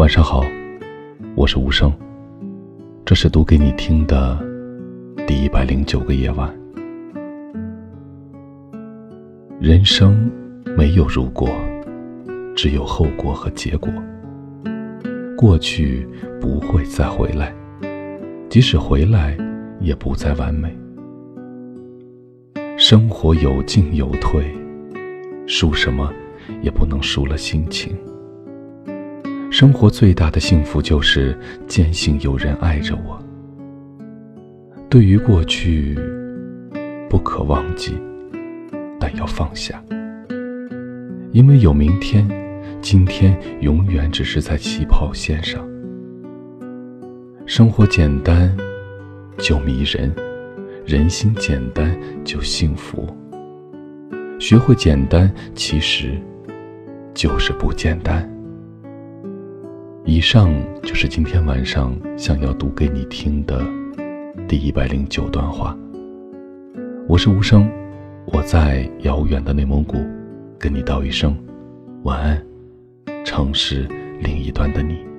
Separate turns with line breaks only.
晚上好，我是无声。这是读给你听的第一百零九个夜晚。人生没有如果，只有后果和结果。过去不会再回来，即使回来，也不再完美。生活有进有退，输什么也不能输了心情。生活最大的幸福就是坚信有人爱着我。对于过去，不可忘记，但要放下，因为有明天，今天永远只是在起跑线上。生活简单就迷人，人心简单就幸福。学会简单，其实就是不简单。以上就是今天晚上想要读给你听的第一百零九段话。我是无声，我在遥远的内蒙古，跟你道一声晚安，城市另一端的你。